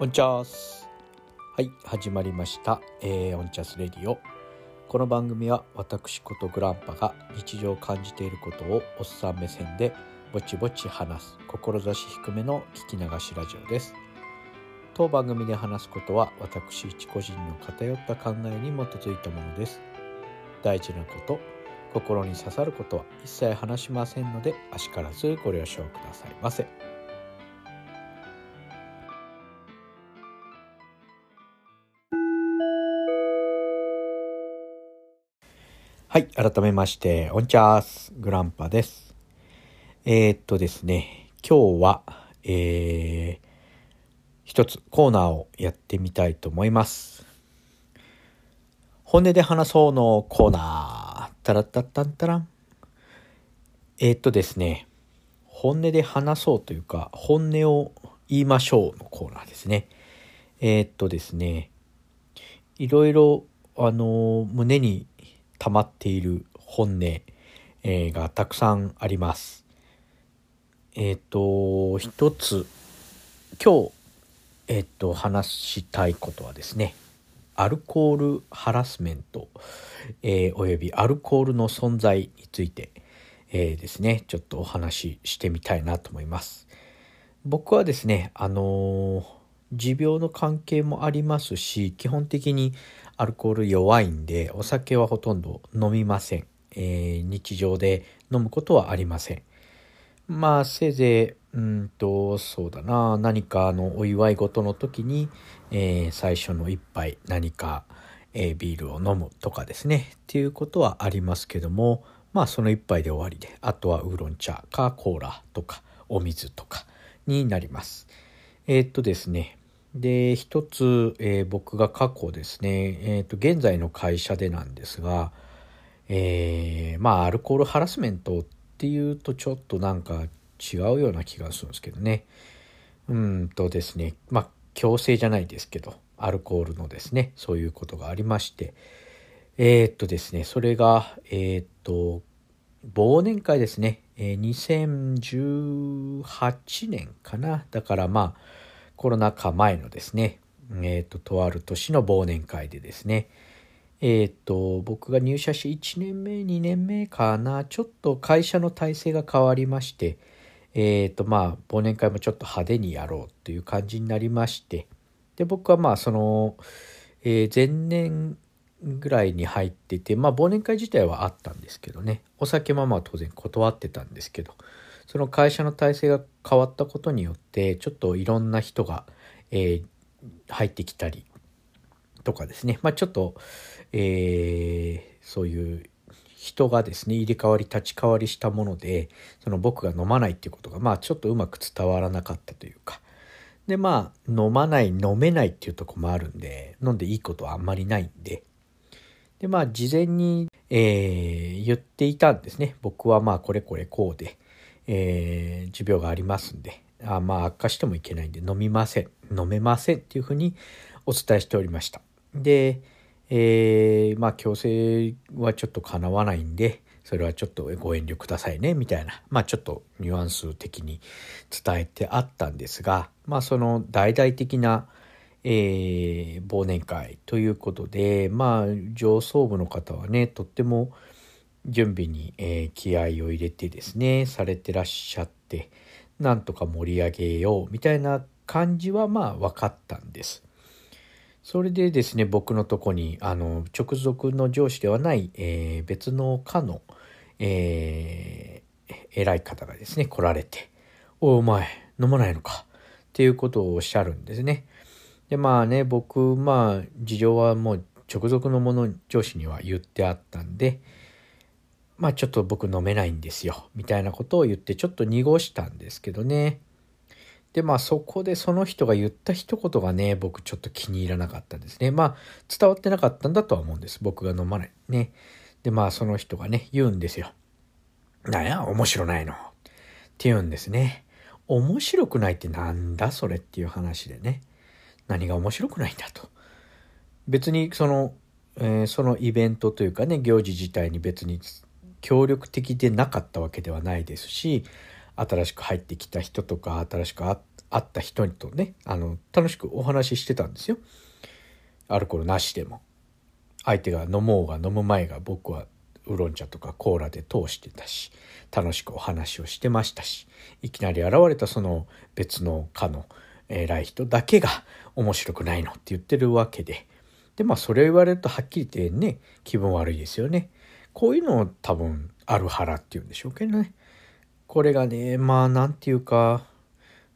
オンチャース。はい始まりました、えー、オンチャスレディオ。この番組は私ことグランパが日常を感じていることをおっさん目線でぼちぼち話す志低めの聞き流しラジオです。当番組で話すことは私一個人の偏った考えに基づいたものです。大事なこと心に刺さることは一切話しませんのであしからずご了承くださいませ。はい改めましてオンチャースグランパです。えー、っとですね今日はえー、一つコーナーをやってみたいと思います。本音で話そうのコーナー。タラッタッタンタラン。えー、っとですね本音で話そうというか本音を言いましょうのコーナーですね。えー、っとですねいろいろあの胸に溜まっている本音、えー、がたくさんあります。えっ、と一つ今日えっ、と話したいことはですねアルコールハラスメント、えー、およびアルコールの存在について、えー、ですねちょっとお話ししてみたいなと思います。僕はですねあの持病の関係もありますし基本的にアルコール弱いんでお酒はほとんど飲みません、えー、日常で飲むことはありません。まあせいぜいうんとそうだな。何かのお祝い事の時に、えー、最初の一杯何か、えー、ビールを飲むとかですね。っていうことはありますけどもまあその一杯で終わりであとはウーロン茶かコーラとかお水とかになります。えー、っとですねで一つ、えー、僕が過去ですね、えーと、現在の会社でなんですが、えー、まあアルコールハラスメントっていうとちょっとなんか違うような気がするんですけどね。うんとですねまあ強制じゃないですけどアルコールのですねそういうことがありまして。え、っとですねそれがえ、っと忘年会ですね、えー、2018年かな。だからまあコロナ禍前のですね、えっ、ー、と、とある年の忘年会でですね、えっ、ー、と、僕が入社し1年目、2年目かな、ちょっと会社の体制が変わりまして、えっ、ー、と、まあ、忘年会もちょっと派手にやろうという感じになりまして、で、僕はまあ、その、え前年ぐらいに入ってて、まあ、忘年会自体はあったんですけどね、お酒もまあ当然断ってたんですけど、その会社の体制が変わったことによってちょっといろんな人が、えー、入ってきたりとかですね。まあちょっと、えー、そういう人がですね入れ替わり立ち替わりしたものでその僕が飲まないっていうことがまあちょっとうまく伝わらなかったというか。でまあ飲まない飲めないっていうとこもあるんで飲んでいいことはあんまりないんで。でまあ事前に、えー、言っていたんですね。僕はまあこれこれこうで。えー、持病がありますんで、あまあ悪化してもいけないんで飲みません、飲めませんっていうふうにお伝えしておりました。で、えー、まあ強制はちょっとかなわないんで、それはちょっとご遠慮くださいね、みたいな、まあちょっとニュアンス的に伝えてあったんですが、まあその大々的な、えー、忘年会ということで、まあ上層部の方はね、とっても、準備に、え、気合を入れてですねされてらっしゃってなんとか盛り上げようみたいな感じはまあ分かったんです。それでですね僕のとこにあの直属の上司ではない、えー、別の課の、えー、偉い方がですね来られて「おお前飲まないのか」っていうことをおっしゃるんですね。でまあね僕まあ事情はもう直属の者上司には言ってあったんでまあちょっと僕飲めないんですよ、みたいなことを言ってちょっと濁したんですけどね。で、まあそこでその人が言った一言がね、僕ちょっと気に入らなかったですね。まあ伝わってなかったんだとは思うんです。僕が飲まない。ね。で、まあその人がね、言うんですよ。なんや、面白ないの？って言うんですね。面白くないってなんだそれっていう話でね。何が面白くないんだと。別にその、えー、そのイベントというかね、行事自体に別に協力的でなかったわけではないですし新しく入ってきた人とか新しく会った人とねあの楽しくお話ししてたんですよ。アルコールなしでも。相手が飲もうが飲む前が僕はウーロン茶とかコーラで通してたし楽しくお話をしてましたしいきなり現れたその別の課の偉い人だけが面白くないのって言ってるわけで。でまあそれを言われるとはっきり言ってね気分悪いですよね。こういうのを多分ある腹っていうんでしょうけどね。これがねまあ何て言うか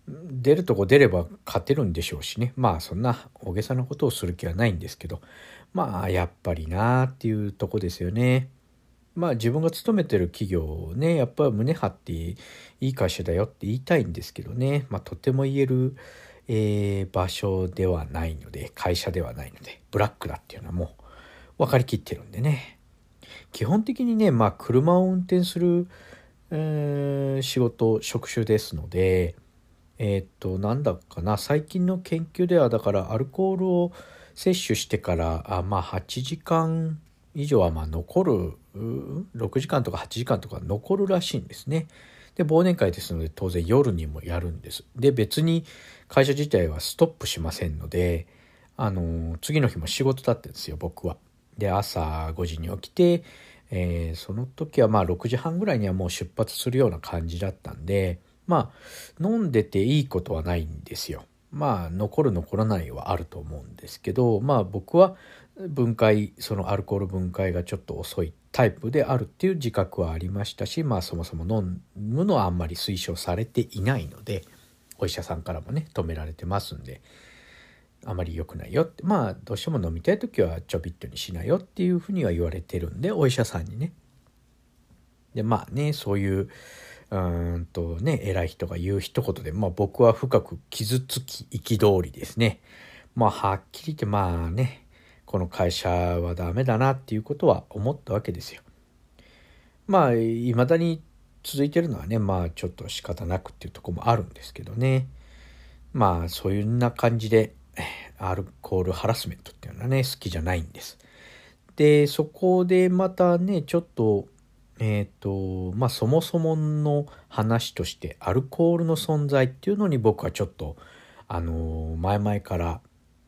出るとこ出れば勝てるんでしょうしね。まあそんな大げさなことをする気はないんですけど。まあやっぱりなーっていうとこですよね。まあ自分が勤めてる企業をねやっぱり胸張っていい会社だよって言いたいんですけどね、まあ、とても言える、えー、場所ではないので会社ではないのでブラックだっていうのはもう分かりきってるんでね。基本的にねまあ車を運転する、えー、仕事職種ですのでえー、っとなんだかな最近の研究ではだからアルコールを摂取してからあまあ8時間以上はまあ残る6時間とか8時間とか残るらしいんですね。で忘年会ですので当然夜にもやるんです。で別に会社自体はストップしませんのであの次の日も仕事だったんですよ僕は。で朝5時に起きて、えー、その時はまあ6時半ぐらいにはもう出発するような感じだったんでまあ飲んでていいことはないんですよ。まあ残る残らないはあると思うんですけどまあ僕は分解そのアルコール分解がちょっと遅いタイプであるっていう自覚はありましたしまあそもそも飲むのはあんまり推奨されていないのでお医者さんからもね止められてますんであまり良くないよってまあどうしても飲みたい時はちょびっとにしなよっていうふうには言われてるんでお医者さんにね。でまあねそういううんとね偉い人が言う一言で、まあ、僕は深く傷つき憤りですね。まあはっきり言ってまあねこの会社はダメだなっていうことは思ったわけですよ。まあいまだに続いてるのはねまあちょっと仕方なくっていうとこもあるんですけどねまあそういうな感じでアルコールハラスメントっていうのはね好きじゃないんです。でそこでまたねちょっとえっ、ー、とまあそもそもの話としてアルコールの存在っていうのに僕はちょっとあの前々から、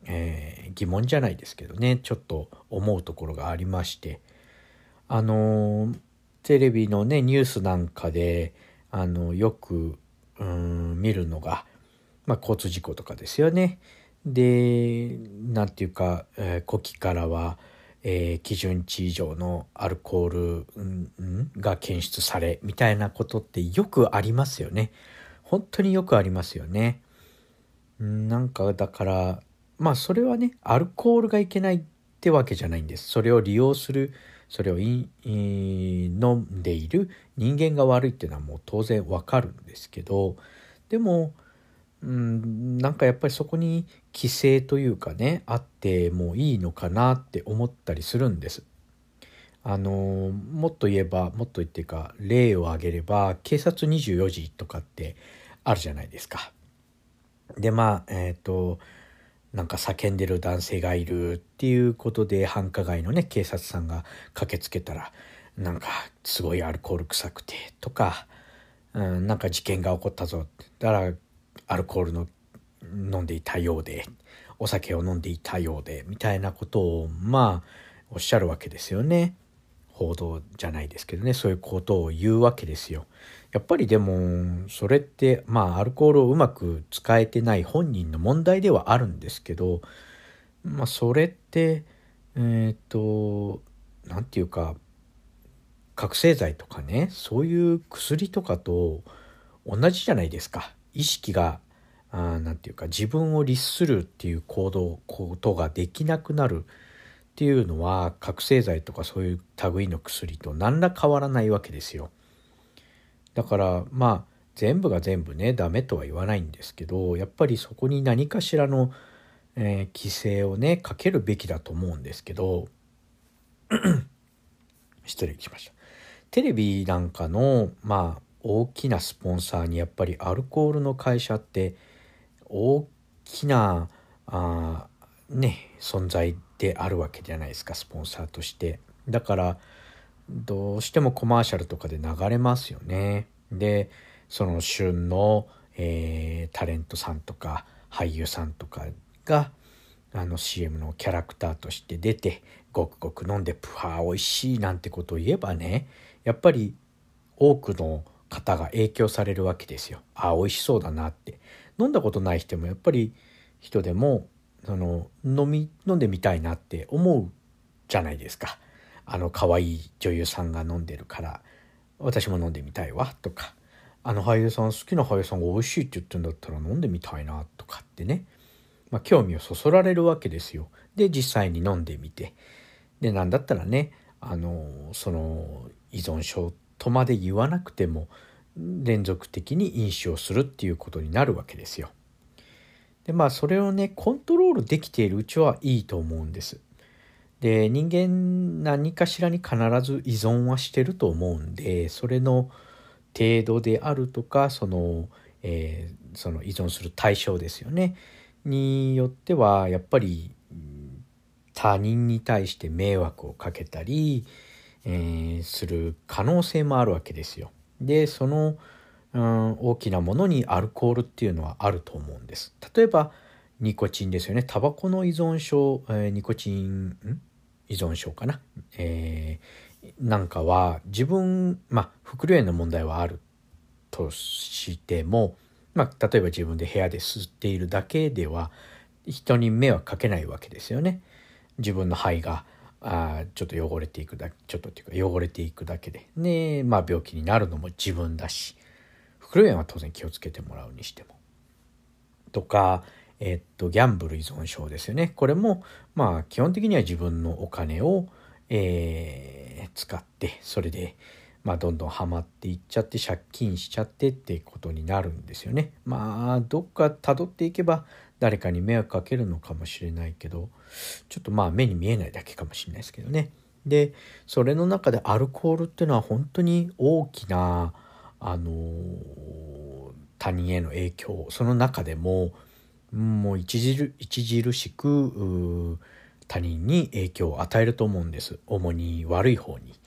えー、疑問じゃないですけどねちょっと思うところがありましてあのテレビのねニュースなんかであのよくうん見るのが、まあ、交通事故とかですよね。で何て言うか、えー、呼気からはえー、基準値以上のアルコール、うん、が検出されみたいなことってよくありますよね。本当によくありますよね。なんかだからまあそれはねアルコールがいけないってわけじゃないんです。それを利用するそれを飲んでいる人間が悪いっていうのはもう当然わかるんですけどでもうんなんかやっぱりそこに規制というかねあってもいいのかなって思ったりするんです。あのもっと言えばもっと言ってか例を挙げれば警察24時とかってあるじゃないですか。でまあえっ、ー、となんか叫んでる男性がいるっていうことで繁華街のね警察さんが駆けつけたらなんかすごいアルコール臭くてとか、うん、なんか事件が起こったぞだからアルコールの飲んでいたようでお酒を飲んでいたようでみたいなことをまあおっしゃるわけですよね。報道じゃないですけどねそういうことを言うわけですよ。やっぱりでもそれってまあアルコールをうまく使えてない本人の問題ではあるんですけどまあそれってえっ、と何て言うか覚醒剤とかねそういう薬とかと同じじゃないですか。意識が何て言うか自分を律するっていう行動ことができなくなるっていうのは覚醒剤とかそういう類の薬と何ら変わらないわけですよ。だからまあ全部が全部ねダメとは言わないんですけどやっぱりそこに何かしらの、えー、規制をねかけるべきだと思うんですけど 失礼しました。テレビなんかのまあ大きなスポンサーにやっぱりアルコールの会社って大きなあね存在であるわけじゃないですかスポンサーとして。だからどうしてもコマーシャルとかで流れますよね。でその旬の、えー、タレントさんとか俳優さんとかがあの CM のキャラクターとして出てごくごく飲んでプハー美味しいなんてことを言えばねやっぱり多くの方が影響されるわけですよ。あ美味しそうだなって飲んだことない人もやっぱり人でもその飲み飲んでみたいなって思うじゃないですか。あの可愛い女優さんが飲んでるから私も飲んでみたいわとかあの俳優さん好きな俳優さんが美味しいって言ってるんだったら飲んでみたいなとかってね、まあ、興味をそそられるわけですよ。で実際に飲んでみてでなんだったらねあのその依存症ってとまで言わなくても連続的に飲酒をするっていうことになるわけですよ。でまあそれをねコントロールできているうちはいいと思うんです。で人間何かしらに必ず依存はしてると思うんでそれの程度であるとかその,、えー、その依存する対象ですよねによってはやっぱり他人に対して迷惑をかけたり、えー、する可能性もあるわけですよ。でその、うん、大きなものにアルコールっていうのはあると思うんです。例えばニコチンですよね。タバコの依存症、えー、ニコチン依存症かな、えー、なんかは自分まあ副流炎の問題はあるとしても、まあ、例えば自分で部屋で吸っているだけでは人に迷惑かけないわけですよね。自分の肺があちょっと汚れていくだけちょっとっていうか汚れていくだけでねまあ病気になるのも自分だし副炎は当然気をつけてもらうにしても。とかえっと、ギャンブル依存症ですよね。これも、まあ、基本的には自分のお金を、えー、使って、それで、まあ、どんどんハマっていっちゃって、借金しちゃってってことになるんですよね。まあ、どっか辿っていけば、誰かに迷惑かけるのかもしれないけど、ちょっとまあ、目に見えないだけかもしれないですけどね。で、それの中でアルコールっていうのは本当に大きな、あの、他人への影響、その中でも、もう著著しく他人に影響を与えると思うんです主に悪い方に。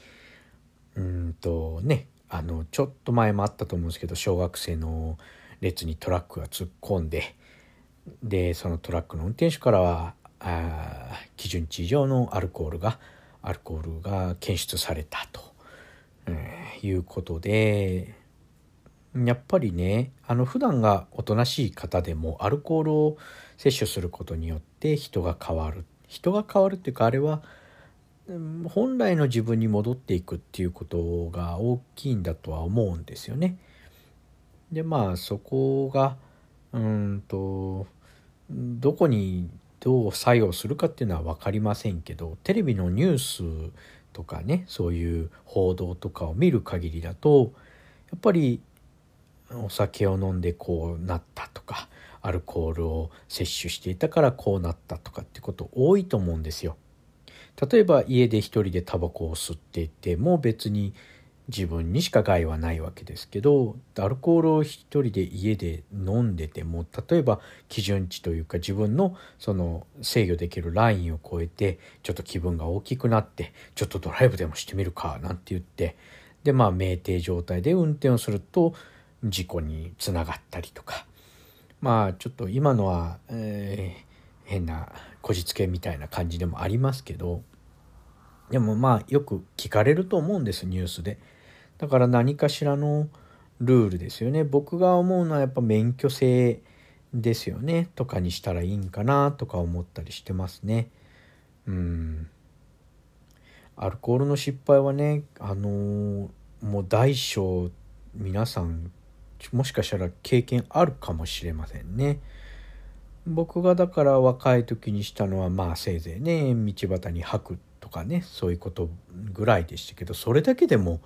うんとねあのちょっと前もあったと思うんですけど小学生の列にトラックが突っ込んででそのトラックの運転手からはあ基準値以上のアルコールがアルコールが検出されたと、えー、いうことでやっぱりねあの普段がおとなしい方でもアルコールを摂取することによって人が変わる人が変わるっていうかあれは本来の自分に戻っていくっていうことが大きいんだとは思うんですよね。でまあそこがうんとどこにどう作用するかっていうのは分かりませんけどテレビのニュースとかねそういう報道とかを見る限りだとやっぱりお酒を飲んでこうなったとかアルコールを摂取していたからこうなったとかってこと多いと思うんですよ。例えば家で一人でタバコを吸っていても別に自分にしか害はないわけですけどアルコールを一人で家で飲んでても例えば基準値というか自分のその制御できるラインを超えてちょっと気分が大きくなってちょっとドライブでもしてみるかなんて言ってでまあ酩酊状態で運転をすると事故につながったりとかまあちょっと今のは、えー、変なこじつけみたいな感じでもありますけどでもまあよく聞かれると思うんですニュースで。だから何かしらのルールですよね。僕が思うのはやっぱ免許制ですよね。とかにしたらいいんかなとか思ったりしてますね。うん。アルコールの失敗はねあの、もう大小皆さんもしかしたら経験あるかもしれませんね。僕がだから若い時にしたのはまあせいぜいね道端に吐くとかねそういうことぐらいでしたけどそれだけでも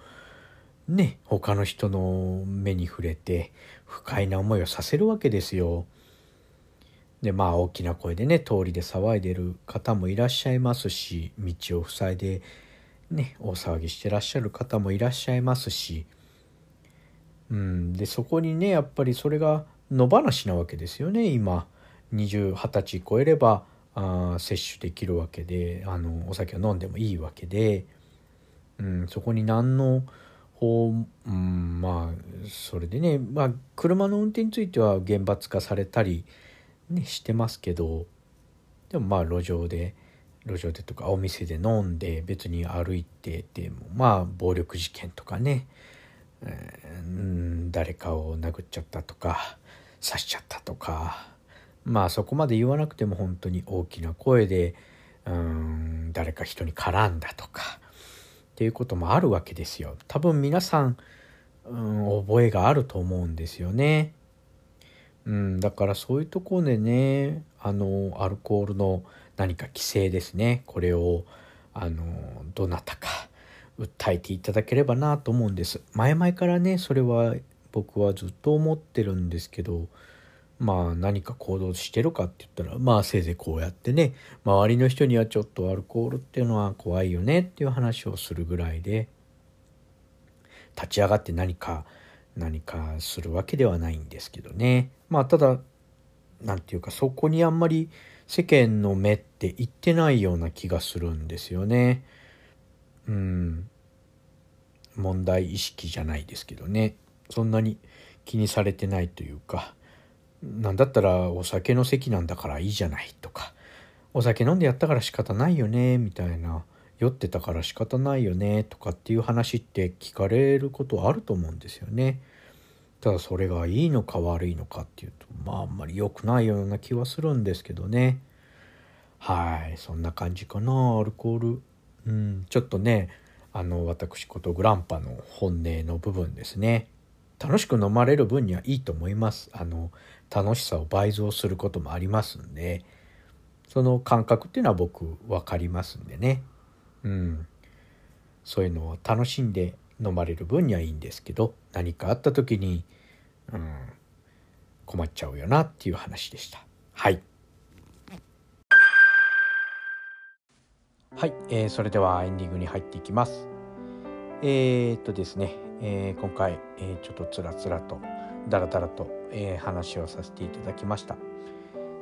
ね他の人の目に触れて不快な思いをさせるわけですよ。でまあ大きな声でね通りで騒いでる方もいらっしゃいますし道を塞いでね大騒ぎしてらっしゃる方もいらっしゃいますしうん、でそこにねやっぱりそれが野放しなわけですよね今20歳超えればあ摂取できるわけであのお酒を飲んでもいいわけで、うん、そこに何のほう、ん、まあそれでね、まあ、車の運転については厳罰化されたり、ね、してますけどでもまあ路上で路上でとかお店で飲んで別に歩いててもまあ暴力事件とかね、えー、誰かを殴っちゃったとか刺しちゃったとかまあそこまで言わなくても本当に大きな声でうん誰か人に絡んだとかっていうこともあるわけですよ。多分皆さん、うん、覚えがあると思うんですよね。うん、だからそういうところでねあのアルコールの何か規制ですねこれをあのどなたか訴えていただければなと思うんです前々からねそれは僕はずっと思ってるんですけどまあ何か行動してるかって言ったらまあせいぜいこうやってね周りの人にはちょっとアルコールっていうのは怖いよねっていう話をするぐらいで立ち上がって何か何かするわけではないんですけどね。まあただ何て言うかそこにあんまり世間の目っていってないような気がするんですよね。うん。問題意識じゃないですけどね。そんなに気にされてないというか。なんだったらお酒の席なんだからいいじゃないとかお酒飲んでやったから仕方ないよねみたいな酔ってたから仕方ないよねとかっていう話って聞かれることあると思うんですよね。ただそれがいいのか悪いのかっていうとまああんまり良くないような気はするんですけどね。はいそんな感じかなアルコール。うんちょっとねあの私ことグランパの本音の部分ですね。楽しく飲まれる分にはいいと思います。あの楽しさを倍増することもありますんでその感覚っていうのは僕分かりますんでね。うん。そういうのを楽しんで飲まれる分にはいいんですけど何かあった時に、うん、困っちゃうよなっていう話でした。はい。はい、えー、それではエンディングに入っていきます。えー、っとですね、えー、今回、えー、ちょっとつらつらとだらだらと、えー、話をさせていただきました。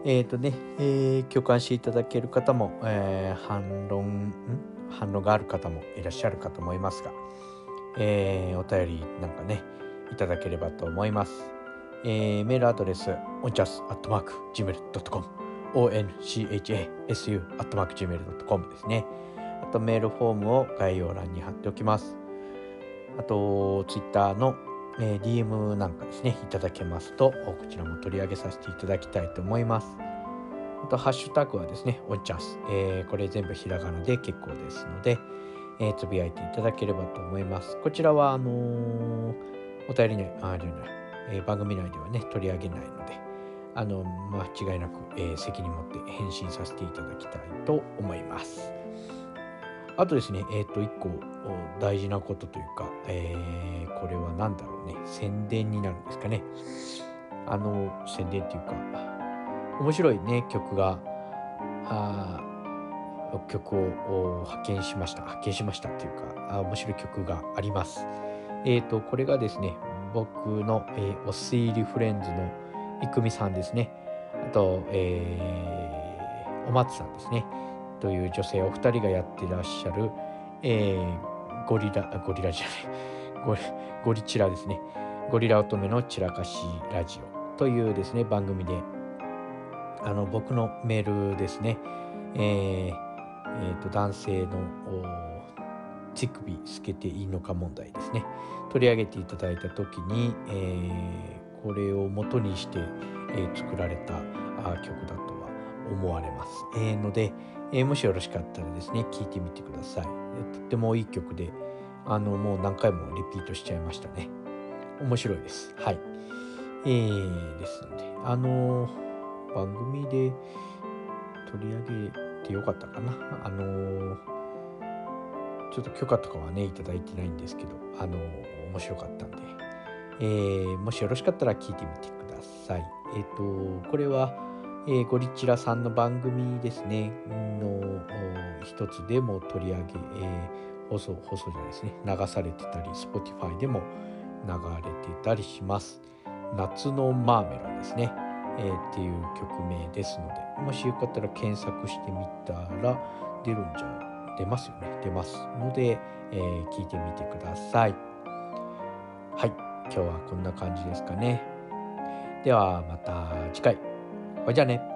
えっ、ー、とね、えー、共感していただける方も、えー、反論反論がある方もいらっしゃるかと思いますが、えー、お便りなんかねいただければと思います。えー、メールアドレス onchas.gmail.com onchasu.gmail.com ですね。あとメールフォームを概要欄に貼っておきます。あと、ツイッターのえー、DM なんかですね、いただけますと、こちらも取り上げさせていただきたいと思います。あと、ハッシュタグはですね、おんちゃす。えー、これ全部ひらがなで結構ですので、えー、つぶやいていただければと思います。こちらは、あのー、お便り内、あ、じゃない、えー、番組内ではね、取り上げないので、あの、間違いなく、えー、責任持って返信させていただきたいと思います。あとですね、えっ、ー、と、一個大事なことというか、えー、これは何だろうね、宣伝になるんですかね。あの、宣伝っていうか、面白いね、曲が、あ曲を発見しました。発見しましたっていうか、あ面白い曲があります。えっ、ー、と、これがですね、僕の、えー、おすいりフレンズのいくみさんですね。あと、えー、お松さんですね。という女性お二人がやってらっしゃる、えー、ゴリラゴリラじゃない。ゴリゴリチラですね。ゴリラ乙女の散らかしラジオというですね番組であの僕のメールですね。えー、えー、と男性の乳首つけていいのか問題ですね。取り上げていただいた時に、えー、これを元にして、えー、作られた曲だとは思われます、えー、ので、えー、もしよろしかったらですね、聴いてみてください。とってもいい曲で、あの、もう何回もリピートしちゃいましたね。面白いです。はい。えー、ですので、あのー、番組で取り上げてよかったかな。あのー、ちょっと許可とかはね、いただいてないんですけど、あのー、面白かったんで、えー、もしよろしかったら聞いてみてください。えっ、と、これは、えー、ゴリチラさんの番組ですね、の一つでも取り上げ、えー、放送、放送じゃないですね、流されてたり、Spotify でも流れてたりします。夏のマーメラですね、えー、っていう曲名ですので、もしよかったら検索してみたら出るんじゃ、出ますよね、出ますので、えー、聞いてみてください。はい。今日はこんな感じですかね。ではまた次回。ほいじゃあね